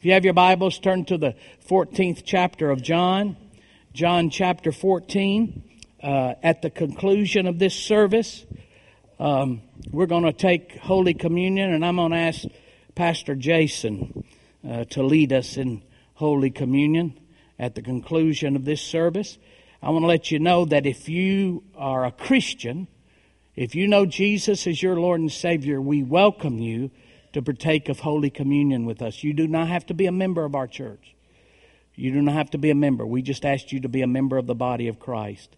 If you have your Bibles, turn to the 14th chapter of John. John chapter 14. Uh, at the conclusion of this service, um, we're going to take Holy Communion, and I'm going to ask Pastor Jason uh, to lead us in Holy Communion at the conclusion of this service. I want to let you know that if you are a Christian, if you know Jesus as your Lord and Savior, we welcome you to partake of Holy Communion with us. You do not have to be a member of our church. You do not have to be a member. We just asked you to be a member of the body of Christ.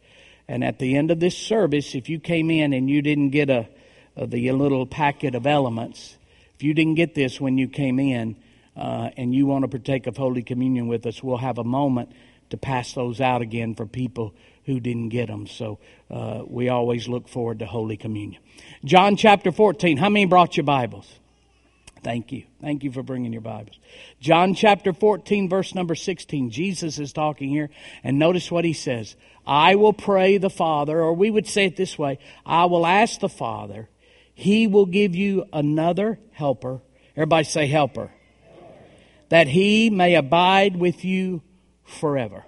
And at the end of this service, if you came in and you didn't get a, a the little packet of elements, if you didn't get this when you came in, uh, and you want to partake of Holy Communion with us, we'll have a moment to pass those out again for people who didn't get them. So uh, we always look forward to Holy Communion. John chapter 14. How many brought your Bibles? Thank you. Thank you for bringing your Bibles. John chapter 14, verse number 16. Jesus is talking here, and notice what he says. I will pray the Father, or we would say it this way I will ask the Father, he will give you another helper. Everybody say helper. That he may abide with you forever.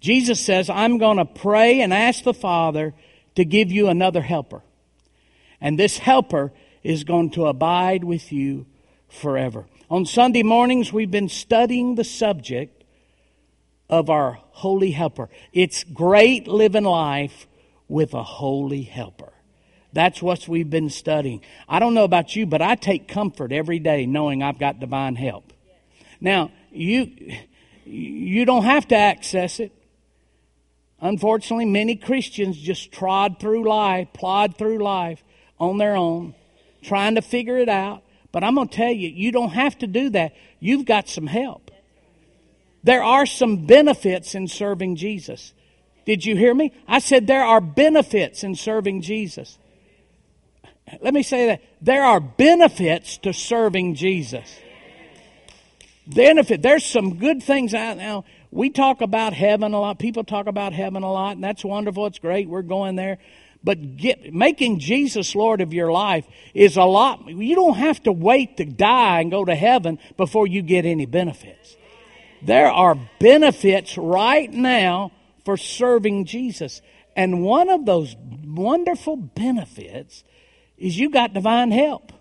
Jesus says, I'm going to pray and ask the Father to give you another helper. And this helper is going to abide with you forever. On Sunday mornings, we've been studying the subject of our holy helper. It's great living life with a holy helper. That's what we've been studying. I don't know about you, but I take comfort every day knowing I've got divine help. Now, you, you don't have to access it. Unfortunately, many Christians just trod through life, plod through life on their own trying to figure it out. But I'm going to tell you, you don't have to do that. You've got some help. There are some benefits in serving Jesus. Did you hear me? I said there are benefits in serving Jesus. Let me say that. There are benefits to serving Jesus. Benefit. There's some good things out now. We talk about heaven a lot. People talk about heaven a lot, and that's wonderful. It's great. We're going there. But get, making Jesus Lord of your life is a lot. You don't have to wait to die and go to heaven before you get any benefits. There are benefits right now for serving Jesus. And one of those wonderful benefits is you got divine help.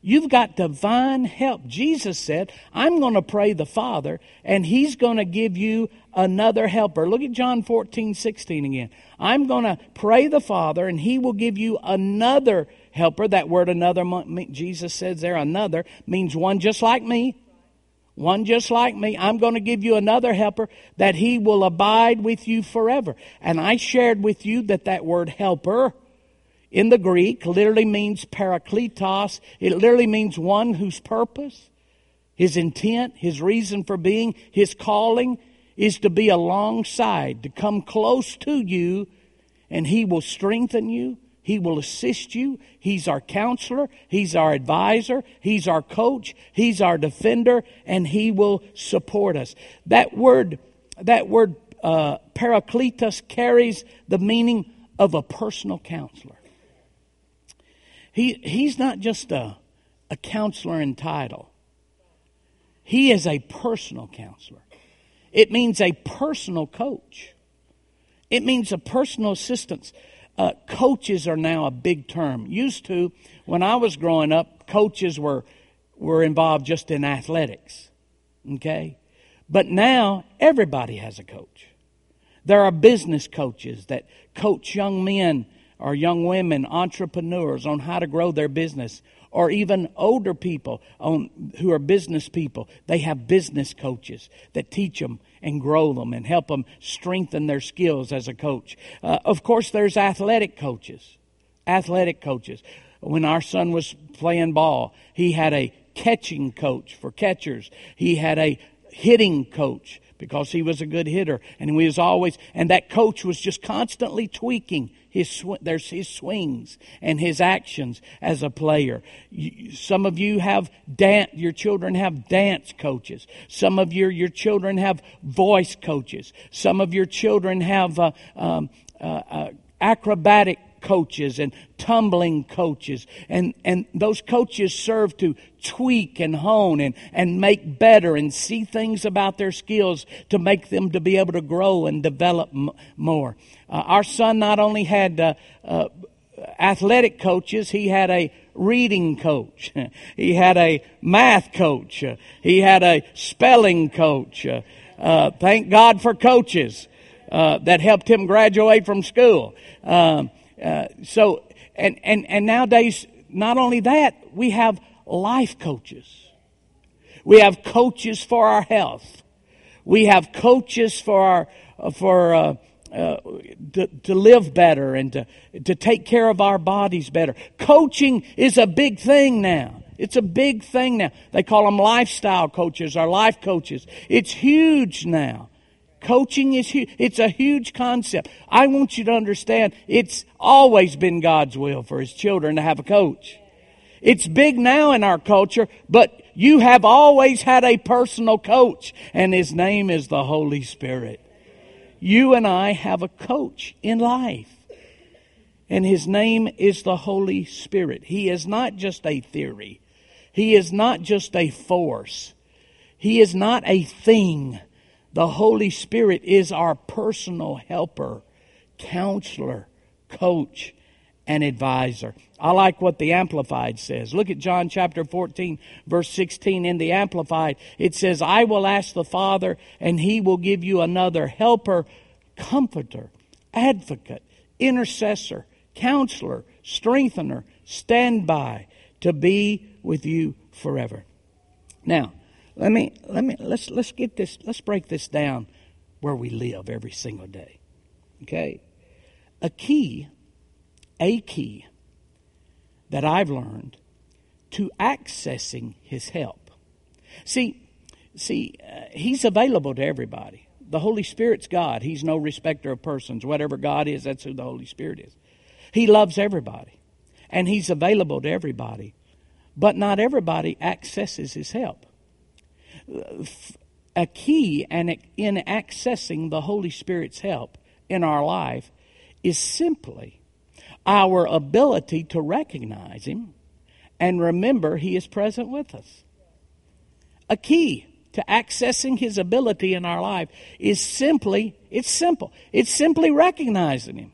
You've got divine help. Jesus said, I'm going to pray the Father, and He's going to give you another helper. Look at John 14, 16 again. I'm going to pray the Father, and He will give you another helper. That word another, Jesus says there, another, means one just like me. One just like me. I'm going to give you another helper that He will abide with you forever. And I shared with you that that word helper, in the Greek literally means parakletos. It literally means one whose purpose, his intent, his reason for being, his calling is to be alongside, to come close to you, and he will strengthen you. He will assist you. He's our counselor. He's our advisor. He's our coach. He's our defender, and he will support us. That word, that word, uh, parakletos carries the meaning of a personal counselor. He, he's not just a, a counselor in title. He is a personal counselor. It means a personal coach. It means a personal assistance. Uh, coaches are now a big term. Used to, when I was growing up, coaches were were involved just in athletics. Okay? But now everybody has a coach. There are business coaches that coach young men or young women, entrepreneurs on how to grow their business, or even older people on, who are business people. They have business coaches that teach them and grow them and help them strengthen their skills as a coach. Uh, of course, there's athletic coaches. Athletic coaches. When our son was playing ball, he had a catching coach for catchers. He had a hitting coach because he was a good hitter and he was always and that coach was just constantly tweaking his there's his swings and his actions as a player. You, some of you have dance. Your children have dance coaches. Some of your your children have voice coaches. Some of your children have uh, um, uh, uh, acrobatic coaches and tumbling coaches. And, and those coaches serve to tweak and hone and, and make better and see things about their skills to make them to be able to grow and develop m- more. Uh, our son not only had uh, uh, athletic coaches, he had a reading coach. he had a math coach. he had a spelling coach. Uh, thank God for coaches uh, that helped him graduate from school. Um, uh, so, and, and, and nowadays, not only that, we have life coaches. We have coaches for our health. We have coaches for our, for, uh, uh, to, to live better and to, to take care of our bodies better. Coaching is a big thing now. It's a big thing now. They call them lifestyle coaches or life coaches. It's huge now. Coaching is. It's a huge concept. I want you to understand it's always been God's will for His children to have a coach. It's big now in our culture, but you have always had a personal coach, and His name is the Holy Spirit. You and I have a coach in life. And his name is the Holy Spirit. He is not just a theory. He is not just a force. He is not a thing. The Holy Spirit is our personal helper, counselor, coach, and advisor. I like what the Amplified says. Look at John chapter 14, verse 16 in the Amplified. It says, I will ask the Father, and he will give you another helper, comforter, advocate, intercessor, counselor, strengthener, standby to be with you forever. Now, let me let me let's let's get this let's break this down where we live every single day. Okay? A key a key that I've learned to accessing his help. See, see, uh, he's available to everybody. The Holy Spirit's God. He's no respecter of persons. Whatever God is, that's who the Holy Spirit is. He loves everybody. And he's available to everybody. But not everybody accesses his help. A key and in accessing the Holy Spirit's help in our life is simply our ability to recognize Him and remember He is present with us. A key to accessing His ability in our life is simply, it's simple, it's simply recognizing Him.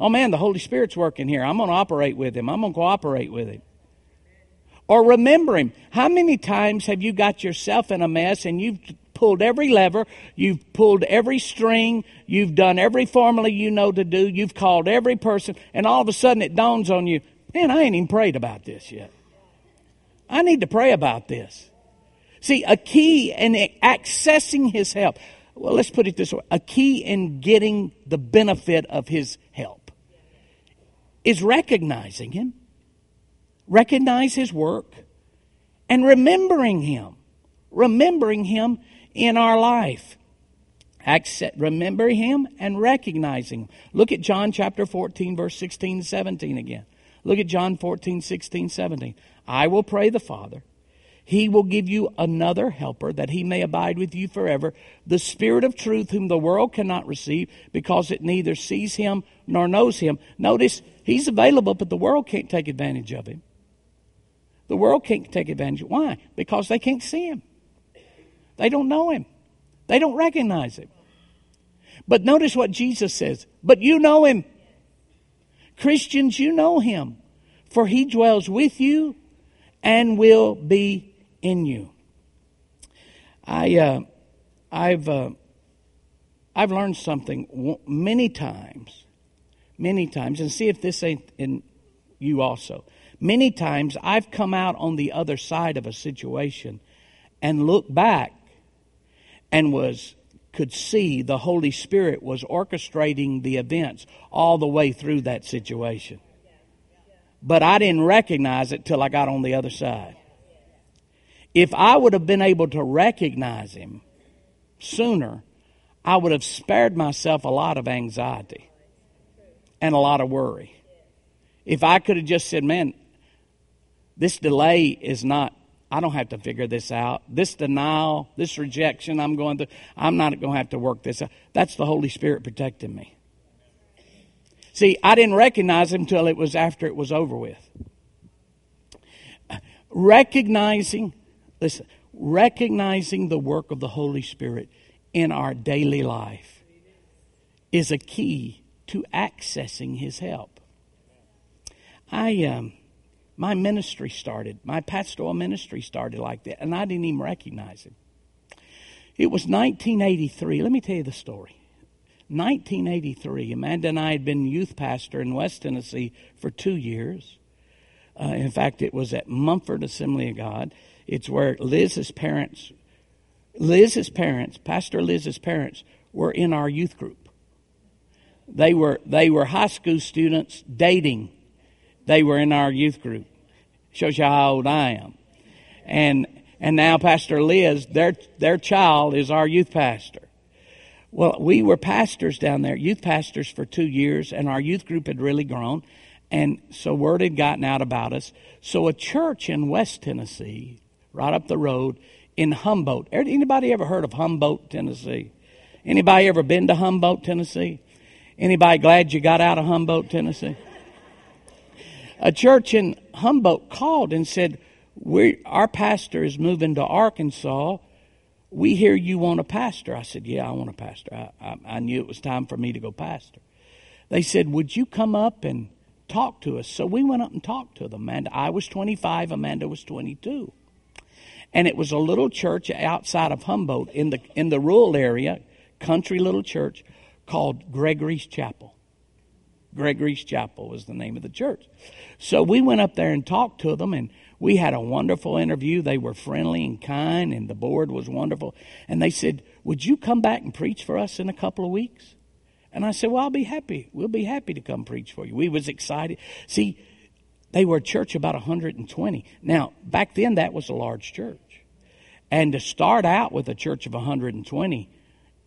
Oh man, the Holy Spirit's working here. I'm going to operate with Him, I'm going to cooperate with Him. Or remember Him. How many times have you got yourself in a mess and you've pulled every lever, you've pulled every string, you've done every formula you know to do, you've called every person, and all of a sudden it dawns on you, man, I ain't even prayed about this yet. I need to pray about this. See, a key in accessing his help. Well, let's put it this way a key in getting the benefit of his help is recognizing him, recognize his work, and remembering him. Remembering him in our life. Accept, remember him and recognizing him. Look at John chapter 14, verse 16 17 again. Look at John 14, 16, 17. I will pray the Father. He will give you another helper that he may abide with you forever, the Spirit of truth, whom the world cannot receive because it neither sees him nor knows him. Notice he's available, but the world can't take advantage of him. The world can't take advantage. Why? Because they can't see him. They don't know him, they don't recognize him. But notice what Jesus says. But you know him. Christians, you know him, for he dwells with you and will be in you. I, uh, I've, uh, I've learned something many times, many times, and see if this ain't in you also. Many times I've come out on the other side of a situation and looked back and was could see the Holy Spirit was orchestrating the events all the way through that situation. But I didn't recognize it till I got on the other side. If I would have been able to recognize him sooner, I would have spared myself a lot of anxiety and a lot of worry. If I could have just said, man, this delay is not I don't have to figure this out. This denial, this rejection I'm going through, I'm not going to have to work this out. That's the Holy Spirit protecting me. See, I didn't recognize him until it was after it was over with. Recognizing, listen, recognizing the work of the Holy Spirit in our daily life is a key to accessing His help. I, um, my ministry started, my pastoral ministry started like that, and I didn't even recognize Him. It was 1983. Let me tell you the story. 1983. Amanda and I had been youth pastor in West Tennessee for two years. Uh, in fact, it was at Munford Assembly of God. It's where Liz's parents, Liz's parents, Pastor Liz's parents, were in our youth group. They were they were high school students dating. They were in our youth group. Shows you how old I am. And and now Pastor Liz, their their child is our youth pastor. Well, we were pastors down there, youth pastors for two years, and our youth group had really grown. And so word had gotten out about us. So a church in West Tennessee, right up the road, in Humboldt. Er, anybody ever heard of Humboldt, Tennessee? Anybody ever been to Humboldt, Tennessee? Anybody glad you got out of Humboldt, Tennessee? A church in Humboldt called and said, we our pastor is moving to Arkansas. We hear you want a pastor. I said, Yeah, I want a pastor. I, I, I knew it was time for me to go pastor. They said, Would you come up and talk to us? So we went up and talked to them. And I was 25, Amanda was 22. And it was a little church outside of Humboldt in the, in the rural area, country little church called Gregory's Chapel. Gregory's Chapel was the name of the church. So we went up there and talked to them, and we had a wonderful interview. They were friendly and kind, and the board was wonderful. And they said, Would you come back and preach for us in a couple of weeks? And I said, Well, I'll be happy. We'll be happy to come preach for you. We was excited. See, they were a church about 120. Now, back then that was a large church. And to start out with a church of 120,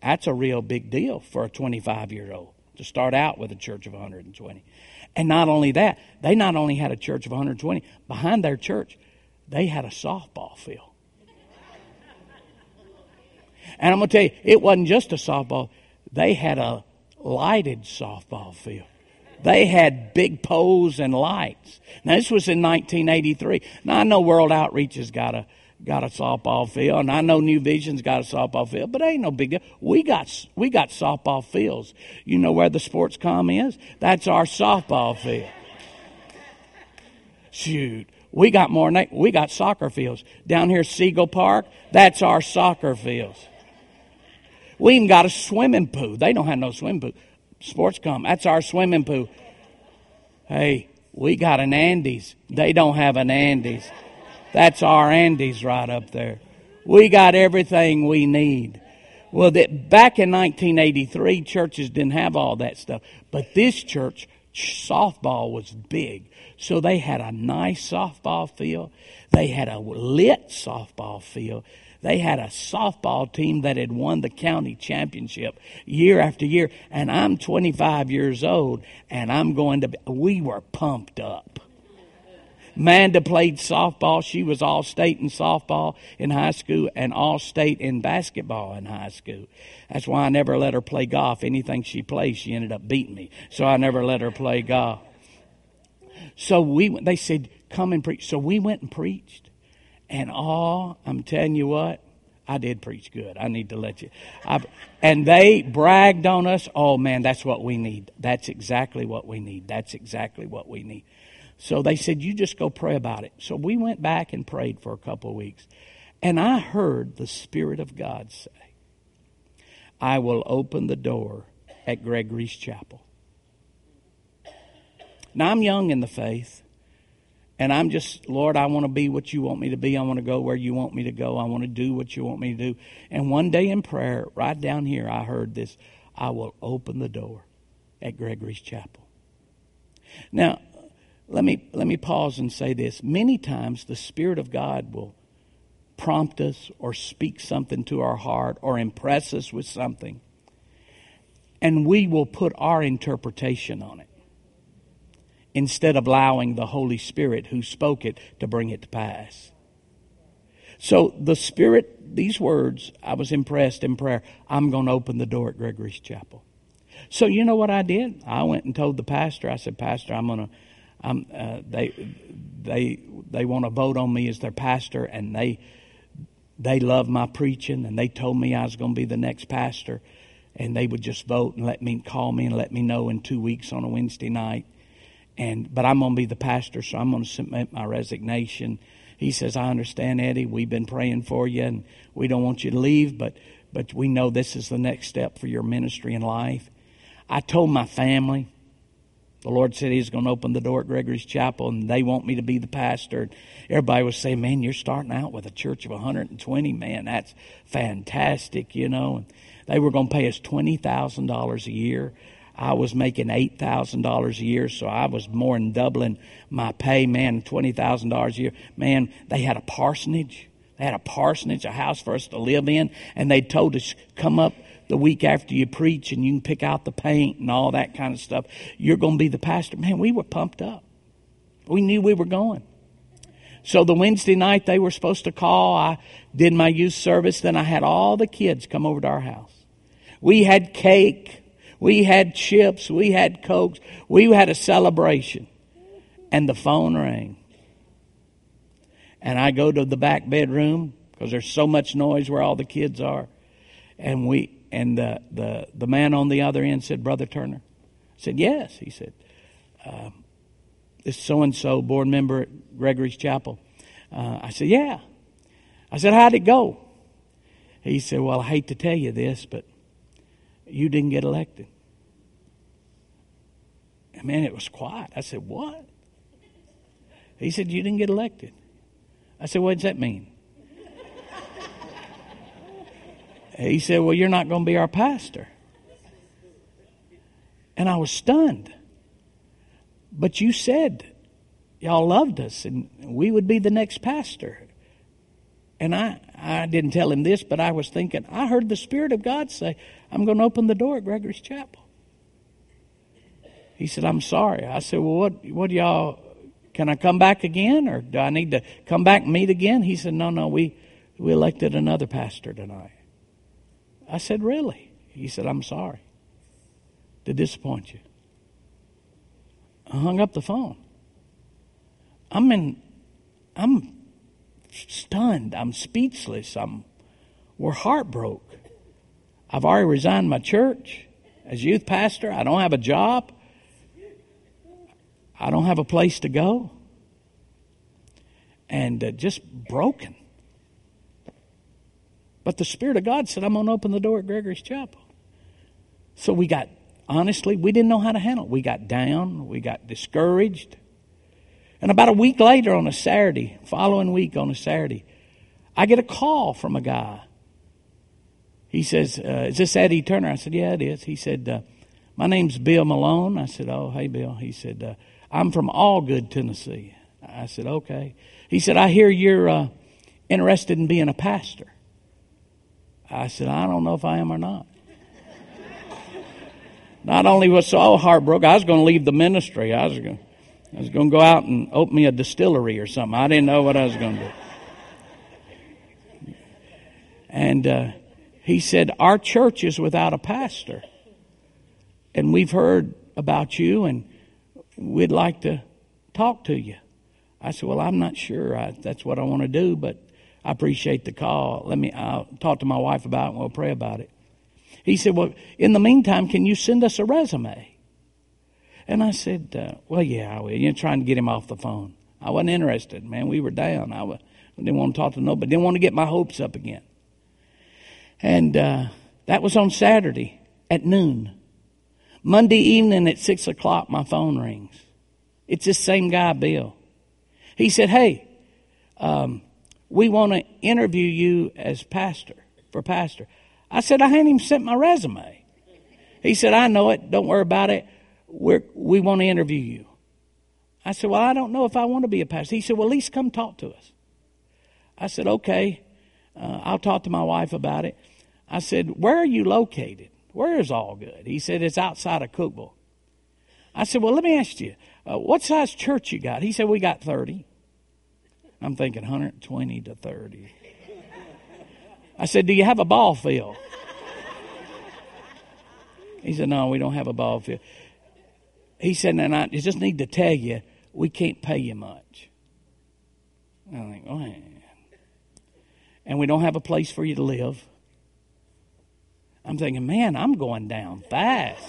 that's a real big deal for a 25 year old to start out with a church of 120. And not only that, they not only had a church of 120, behind their church, they had a softball field. And I'm going to tell you, it wasn't just a softball, they had a lighted softball field. They had big poles and lights. Now, this was in 1983. Now, I know World Outreach has got a got a softball field, and I know New Vision's got a softball field, but it ain't no big deal. We got we got softball fields. You know where the sports com is? That's our softball field. Shoot, we got more. We got soccer fields down here, Siegel Park. That's our soccer fields. We even got a swimming pool. They don't have no swimming pool. Sports com. That's our swimming pool. Hey, we got an Andes. They don't have an Andes. That's our Andes right up there. We got everything we need. Well, that back in 1983, churches didn't have all that stuff, but this church softball was big, so they had a nice softball field. They had a lit softball field. They had a softball team that had won the county championship year after year. And I'm 25 years old, and I'm going to. Be, we were pumped up. Manda played softball. She was all state in softball in high school and all state in basketball in high school. That's why I never let her play golf. Anything she played, she ended up beating me. So I never let her play golf. So we, they said, come and preach. So we went and preached. And all, I'm telling you what, I did preach good. I need to let you. I, and they bragged on us. Oh man, that's what we need. That's exactly what we need. That's exactly what we need. So they said, You just go pray about it. So we went back and prayed for a couple of weeks. And I heard the Spirit of God say, I will open the door at Gregory's Chapel. Now I'm young in the faith. And I'm just, Lord, I want to be what you want me to be. I want to go where you want me to go. I want to do what you want me to do. And one day in prayer, right down here, I heard this I will open the door at Gregory's Chapel. Now, let me, let me pause and say this. Many times the Spirit of God will prompt us or speak something to our heart or impress us with something, and we will put our interpretation on it instead of allowing the Holy Spirit who spoke it to bring it to pass. So the Spirit, these words, I was impressed in prayer. I'm going to open the door at Gregory's Chapel. So you know what I did? I went and told the pastor. I said, Pastor, I'm gonna. I'm, uh, they they they want to vote on me as their pastor, and they they love my preaching, and they told me I was going to be the next pastor, and they would just vote and let me call me and let me know in two weeks on a Wednesday night, and but I'm going to be the pastor, so I'm going to submit my resignation. He says, I understand, Eddie. We've been praying for you, and we don't want you to leave, but but we know this is the next step for your ministry in life. I told my family. The Lord said He's going to open the door at Gregory's Chapel, and they want me to be the pastor. Everybody was saying, "Man, you're starting out with a church of 120. Man, that's fantastic," you know. And they were going to pay us twenty thousand dollars a year. I was making eight thousand dollars a year, so I was more than doubling my pay. Man, twenty thousand dollars a year. Man, they had a parsonage. They had a parsonage, a house for us to live in, and they told us come up the week after you preach and you can pick out the paint and all that kind of stuff. You're going to be the pastor. Man, we were pumped up. We knew we were going. So the Wednesday night they were supposed to call, I did my youth service. Then I had all the kids come over to our house. We had cake. We had chips. We had cokes. We had a celebration. And the phone rang. And I go to the back bedroom because there's so much noise where all the kids are. And we, and the, the, the man on the other end said, Brother Turner. I said, Yes. He said, uh, This so and so board member at Gregory's Chapel. Uh, I said, Yeah. I said, How'd it go? He said, Well, I hate to tell you this, but you didn't get elected. And man, it was quiet. I said, What? He said, You didn't get elected. I said, What does that mean? He said, Well, you're not going to be our pastor. And I was stunned. But you said y'all loved us and we would be the next pastor. And I, I didn't tell him this, but I was thinking, I heard the Spirit of God say, I'm going to open the door at Gregory's Chapel. He said, I'm sorry. I said, Well, what, what y'all, can I come back again or do I need to come back and meet again? He said, No, no, we, we elected another pastor tonight. I said, Really? He said, I'm sorry to disappoint you. I hung up the phone. I'm in, I'm stunned. I'm speechless. I'm, we're heartbroken. I've already resigned my church as youth pastor. I don't have a job. I don't have a place to go. And uh, just broken. But the Spirit of God said, I'm going to open the door at Gregory's Chapel. So we got, honestly, we didn't know how to handle it. We got down, we got discouraged. And about a week later on a Saturday, following week on a Saturday, I get a call from a guy. He says, uh, Is this Eddie Turner? I said, Yeah, it is. He said, uh, My name's Bill Malone. I said, Oh, hey, Bill. He said, uh, I'm from Algood, Tennessee. I said, Okay. He said, I hear you're uh, interested in being a pastor. I said, I don't know if I am or not. not only was so heartbroken, I was going to leave the ministry. I was going, I was going to go out and open me a distillery or something. I didn't know what I was going to do. And uh, he said, Our church is without a pastor. And we've heard about you, and we'd like to talk to you. I said, Well, I'm not sure I, that's what I want to do, but I appreciate the call. Let me, I'll talk to my wife about it and we'll pray about it. He said, Well, in the meantime, can you send us a resume? And I said, uh, Well, yeah, I will. You're trying to get him off the phone. I wasn't interested, man. We were down. I, didn't want to talk to nobody. Didn't want to get my hopes up again. And uh, that was on Saturday at noon. Monday evening at 6 o'clock, my phone rings. It's this same guy, Bill. He said, Hey, um, we want to interview you as pastor, for pastor. I said, I hadn't even sent my resume. He said, I know it. Don't worry about it. We're, we want to interview you. I said, Well, I don't know if I want to be a pastor. He said, Well, at least come talk to us. I said, Okay. Uh, I'll talk to my wife about it. I said, Where are you located? Where is Algood? He said, It's outside of Cookeville. I said, Well, let me ask you, uh, what size church you got? He said, We got 30. I'm thinking 120 to 30. I said, Do you have a ball field? He said, No, we don't have a ball field. He said, And I just need to tell you, we can't pay you much. I think, oh, yeah. And we don't have a place for you to live. I'm thinking, man, I'm going down fast.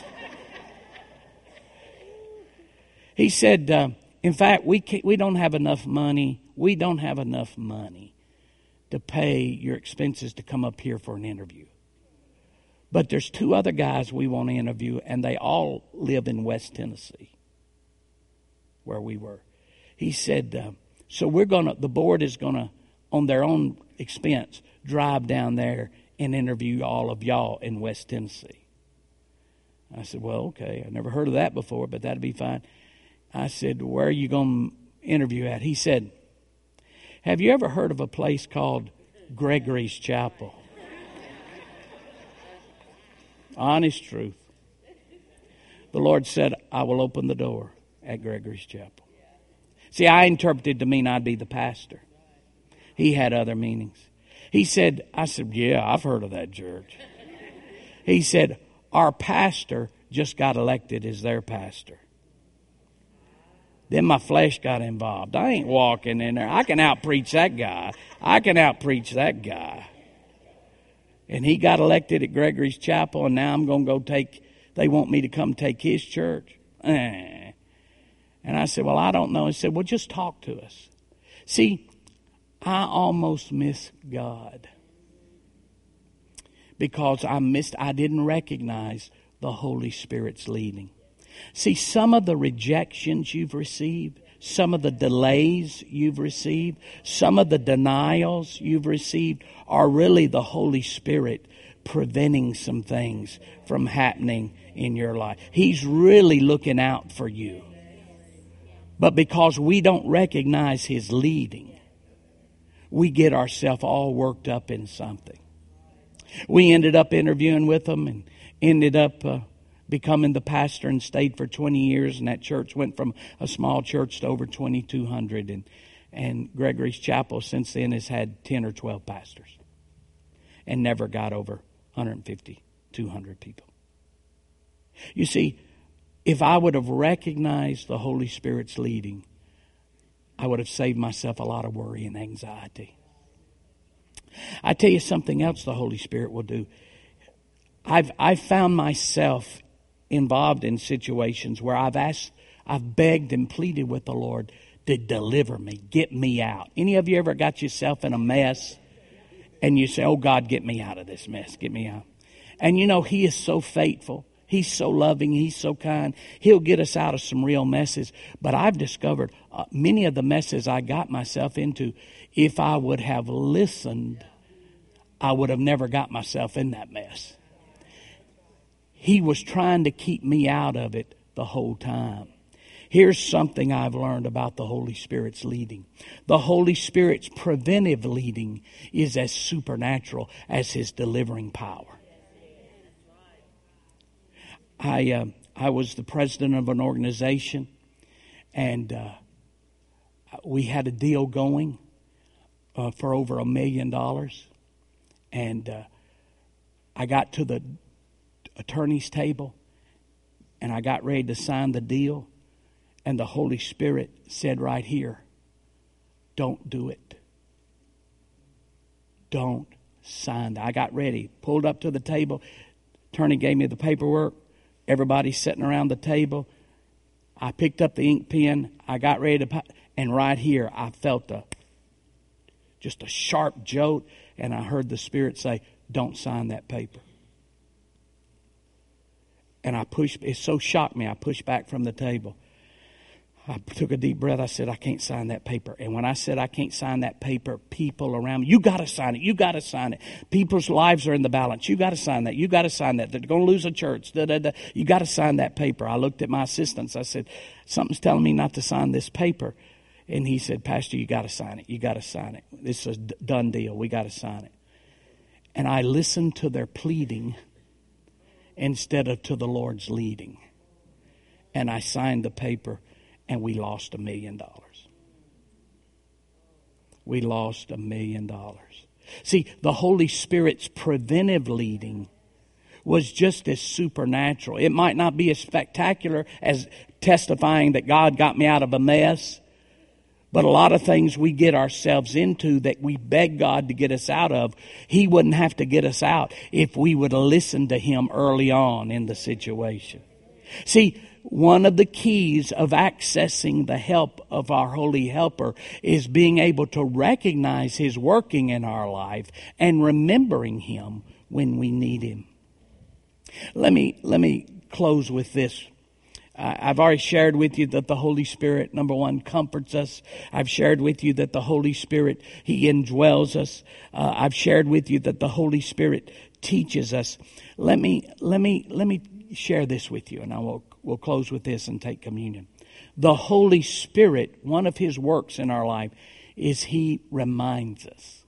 he said, uh, in fact, we, we don't have enough money. We don't have enough money to pay your expenses to come up here for an interview. But there's two other guys we want to interview, and they all live in West Tennessee, where we were. He said, uh, so we're going to, the board is going to, on their own expense, drive down there and interview all of y'all in West Tennessee. I said, well, okay. I never heard of that before, but that'd be fine. I said, where are you going to interview at? He said, have you ever heard of a place called Gregory's Chapel? Honest truth. The Lord said, I will open the door at Gregory's Chapel. See, I interpreted to mean I'd be the pastor. He had other meanings. He said, I said, Yeah, I've heard of that church. He said, Our pastor just got elected as their pastor. Then my flesh got involved. I ain't walking in there. I can out preach that guy. I can out preach that guy. And he got elected at Gregory's Chapel, and now I'm going to go take, they want me to come take his church. Eh. And I said, Well, I don't know. He said, Well, just talk to us. See, I almost missed God because I missed, I didn't recognize the Holy Spirit's leading. See, some of the rejections you've received, some of the delays you've received, some of the denials you've received are really the Holy Spirit preventing some things from happening in your life. He's really looking out for you. But because we don't recognize His leading, we get ourselves all worked up in something. We ended up interviewing with them and ended up uh, becoming the pastor and stayed for 20 years. And that church went from a small church to over 2,200. And, and Gregory's Chapel since then has had 10 or 12 pastors and never got over 150, 200 people. You see, if I would have recognized the Holy Spirit's leading, I would have saved myself a lot of worry and anxiety. I tell you something else the Holy Spirit will do. I've, I've found myself involved in situations where I've asked, I've begged and pleaded with the Lord to deliver me, get me out. Any of you ever got yourself in a mess and you say, Oh God, get me out of this mess, get me out? And you know, He is so faithful. He's so loving. He's so kind. He'll get us out of some real messes. But I've discovered uh, many of the messes I got myself into, if I would have listened, I would have never got myself in that mess. He was trying to keep me out of it the whole time. Here's something I've learned about the Holy Spirit's leading. The Holy Spirit's preventive leading is as supernatural as His delivering power. I, uh, I was the president of an organization, and uh, we had a deal going uh, for over a million dollars. And uh, I got to the attorney's table and I got ready to sign the deal, and the Holy Spirit said right here, Don't do it. Don't sign. I got ready, pulled up to the table. Attorney gave me the paperwork. Everybody's sitting around the table. I picked up the ink pen. I got ready to, and right here I felt a just a sharp jolt, and I heard the Spirit say, "Don't sign that paper." And I pushed, it so shocked me, I pushed back from the table. I took a deep breath. I said, I can't sign that paper. And when I said I can't sign that paper, people around me, you got to sign it. You got to sign it. People's lives are in the balance. You got to sign that. You got to sign that. They're going to lose a church. Da, da, da. You got to sign that paper. I looked at my assistants. I said, something's telling me not to sign this paper. And he said, Pastor, you got to sign it. You got to sign it. This is a done deal. We got to sign it. And I listened to their pleading instead of to the Lord's leading. And I signed the paper and we lost a million dollars. We lost a million dollars. See, the Holy Spirit's preventive leading was just as supernatural. It might not be as spectacular as testifying that God got me out of a mess, but a lot of things we get ourselves into that we beg God to get us out of, He wouldn't have to get us out if we would listen to Him early on in the situation. See, one of the keys of accessing the help of our Holy Helper is being able to recognize His working in our life and remembering Him when we need Him. Let me, let me close with this. I've already shared with you that the Holy Spirit, number one, comforts us. I've shared with you that the Holy Spirit, He indwells us. Uh, I've shared with you that the Holy Spirit teaches us. Let me, let me, let me share this with you and I will, will close with this and take communion. The Holy Spirit, one of His works in our life is He reminds us.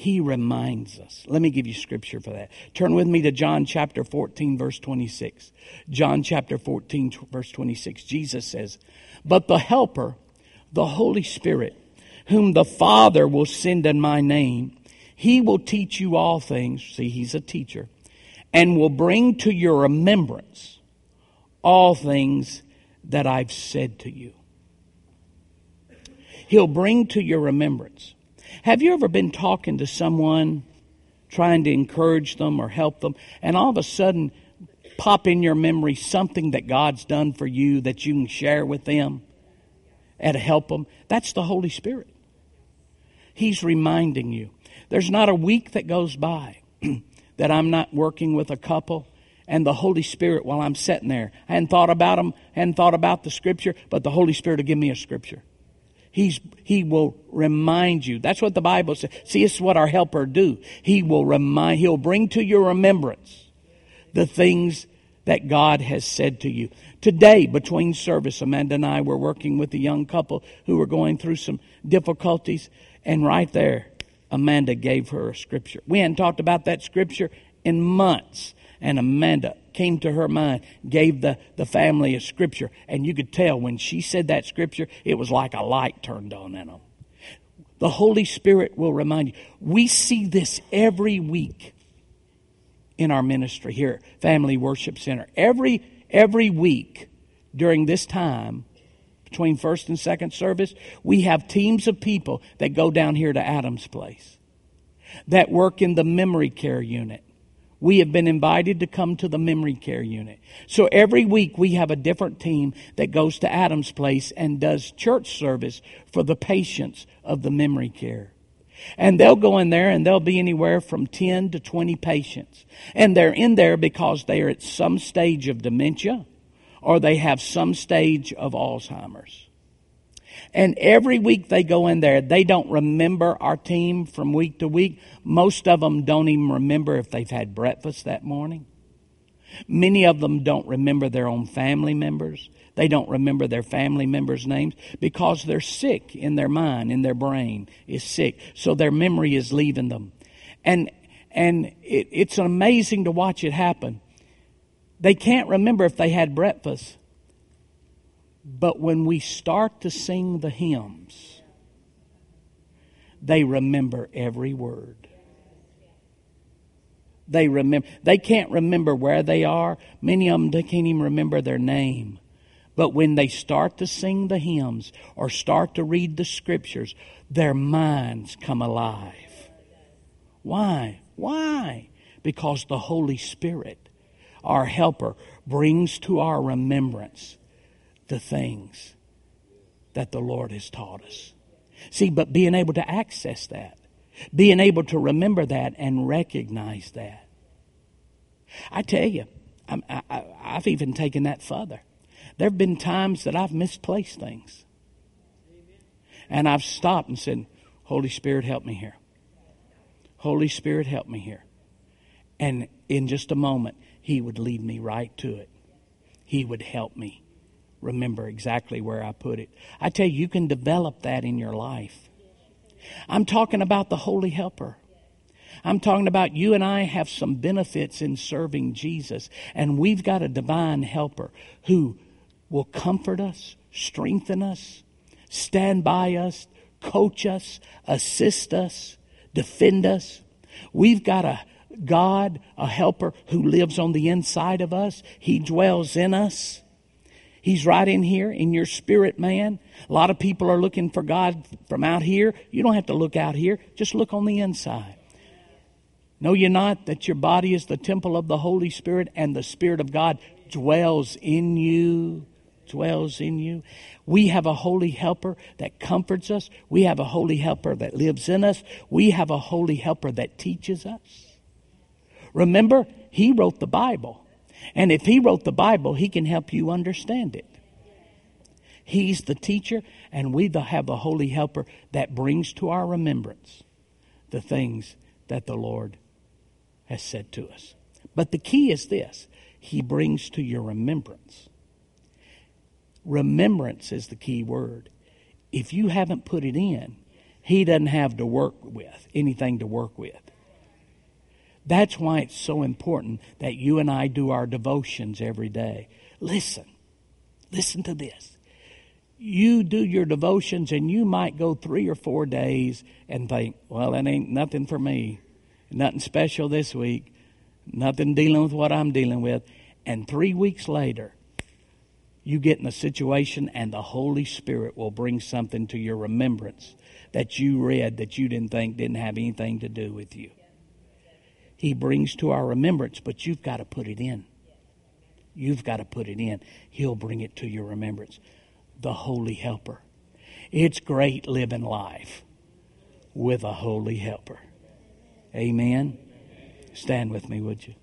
He reminds us. Let me give you scripture for that. Turn with me to John chapter 14, verse 26. John chapter 14, verse 26. Jesus says, But the Helper, the Holy Spirit, whom the Father will send in my name, he will teach you all things. See, he's a teacher. And will bring to your remembrance all things that I've said to you. He'll bring to your remembrance. Have you ever been talking to someone, trying to encourage them or help them, and all of a sudden pop in your memory something that God's done for you that you can share with them and help them? That's the Holy Spirit. He's reminding you. There's not a week that goes by that I'm not working with a couple and the Holy Spirit while I'm sitting there. I hadn't thought about them, hadn't thought about the scripture, but the Holy Spirit will give me a scripture. He's, he will remind you. That's what the Bible says. See, it's what our helper do. He will remind, he'll bring to your remembrance the things that God has said to you. Today, between service, Amanda and I were working with a young couple who were going through some difficulties, and right there, Amanda gave her a scripture. We hadn't talked about that scripture in months, and Amanda came to her mind, gave the, the family a scripture. And you could tell when she said that scripture, it was like a light turned on in them. The Holy Spirit will remind you. We see this every week in our ministry here Family Worship Center. Every, every week during this time, between first and second service, we have teams of people that go down here to Adam's place, that work in the memory care unit, we have been invited to come to the memory care unit. So every week we have a different team that goes to Adam's place and does church service for the patients of the memory care. And they'll go in there and they'll be anywhere from 10 to 20 patients. And they're in there because they are at some stage of dementia or they have some stage of Alzheimer's. And every week they go in there, they don't remember our team from week to week. Most of them don't even remember if they've had breakfast that morning. Many of them don't remember their own family members. They don't remember their family members' names because they're sick in their mind, in their brain is sick. So their memory is leaving them. And, and it, it's amazing to watch it happen. They can't remember if they had breakfast but when we start to sing the hymns, they remember every word. They remember. They can't remember where they are. Many of them they can't even remember their name. But when they start to sing the hymns or start to read the scriptures, their minds come alive. Why? Why? Because the Holy Spirit, our helper, brings to our remembrance the things that the Lord has taught us. See, but being able to access that, being able to remember that and recognize that. I tell you, i have even taken that further. There have been times that I've misplaced things. And I've stopped and said, Holy Spirit, help me here. Holy Spirit, help me here. And in just a moment, He would lead me right to it. He would help me remember exactly where I put it. I tell you, you can develop that in your life. I'm talking about the Holy Helper. I'm talking about you and I have some benefits in serving Jesus, and we've got a divine helper who will comfort us, strengthen us, stand by us, coach us, assist us, defend us. We've got a, God, a helper who lives on the inside of us. He dwells in us. He's right in here in your spirit, man. A lot of people are looking for God from out here. You don't have to look out here. Just look on the inside. Know you not that your body is the temple of the Holy Spirit and the Spirit of God dwells in you? Dwells in you. We have a holy helper that comforts us. We have a holy helper that lives in us. We have a holy helper that teaches us. Remember, he wrote the Bible. And if he wrote the Bible, he can help you understand it. He's the teacher, and we have the holy helper that brings to our remembrance the things that the Lord has said to us. But the key is this He brings to your remembrance. Remembrance is the key word. If you haven't put it in, He doesn't have to work with, anything to work with. That's why it's so important that you and I do our devotions every day. Listen, listen to this. You do your devotions and you might go three or four days and think, well, that ain't nothing for me. Nothing special this week. Nothing dealing with what I'm dealing with. And three weeks later, you get in a situation and the Holy Spirit will bring something to your remembrance that you read that you didn't think didn't have anything to do with you. He brings to our remembrance, but you've got to put it in. You've got to put it in. He'll bring it to your remembrance. The Holy Helper. It's great living life with a Holy Helper. Amen. Stand with me, would you?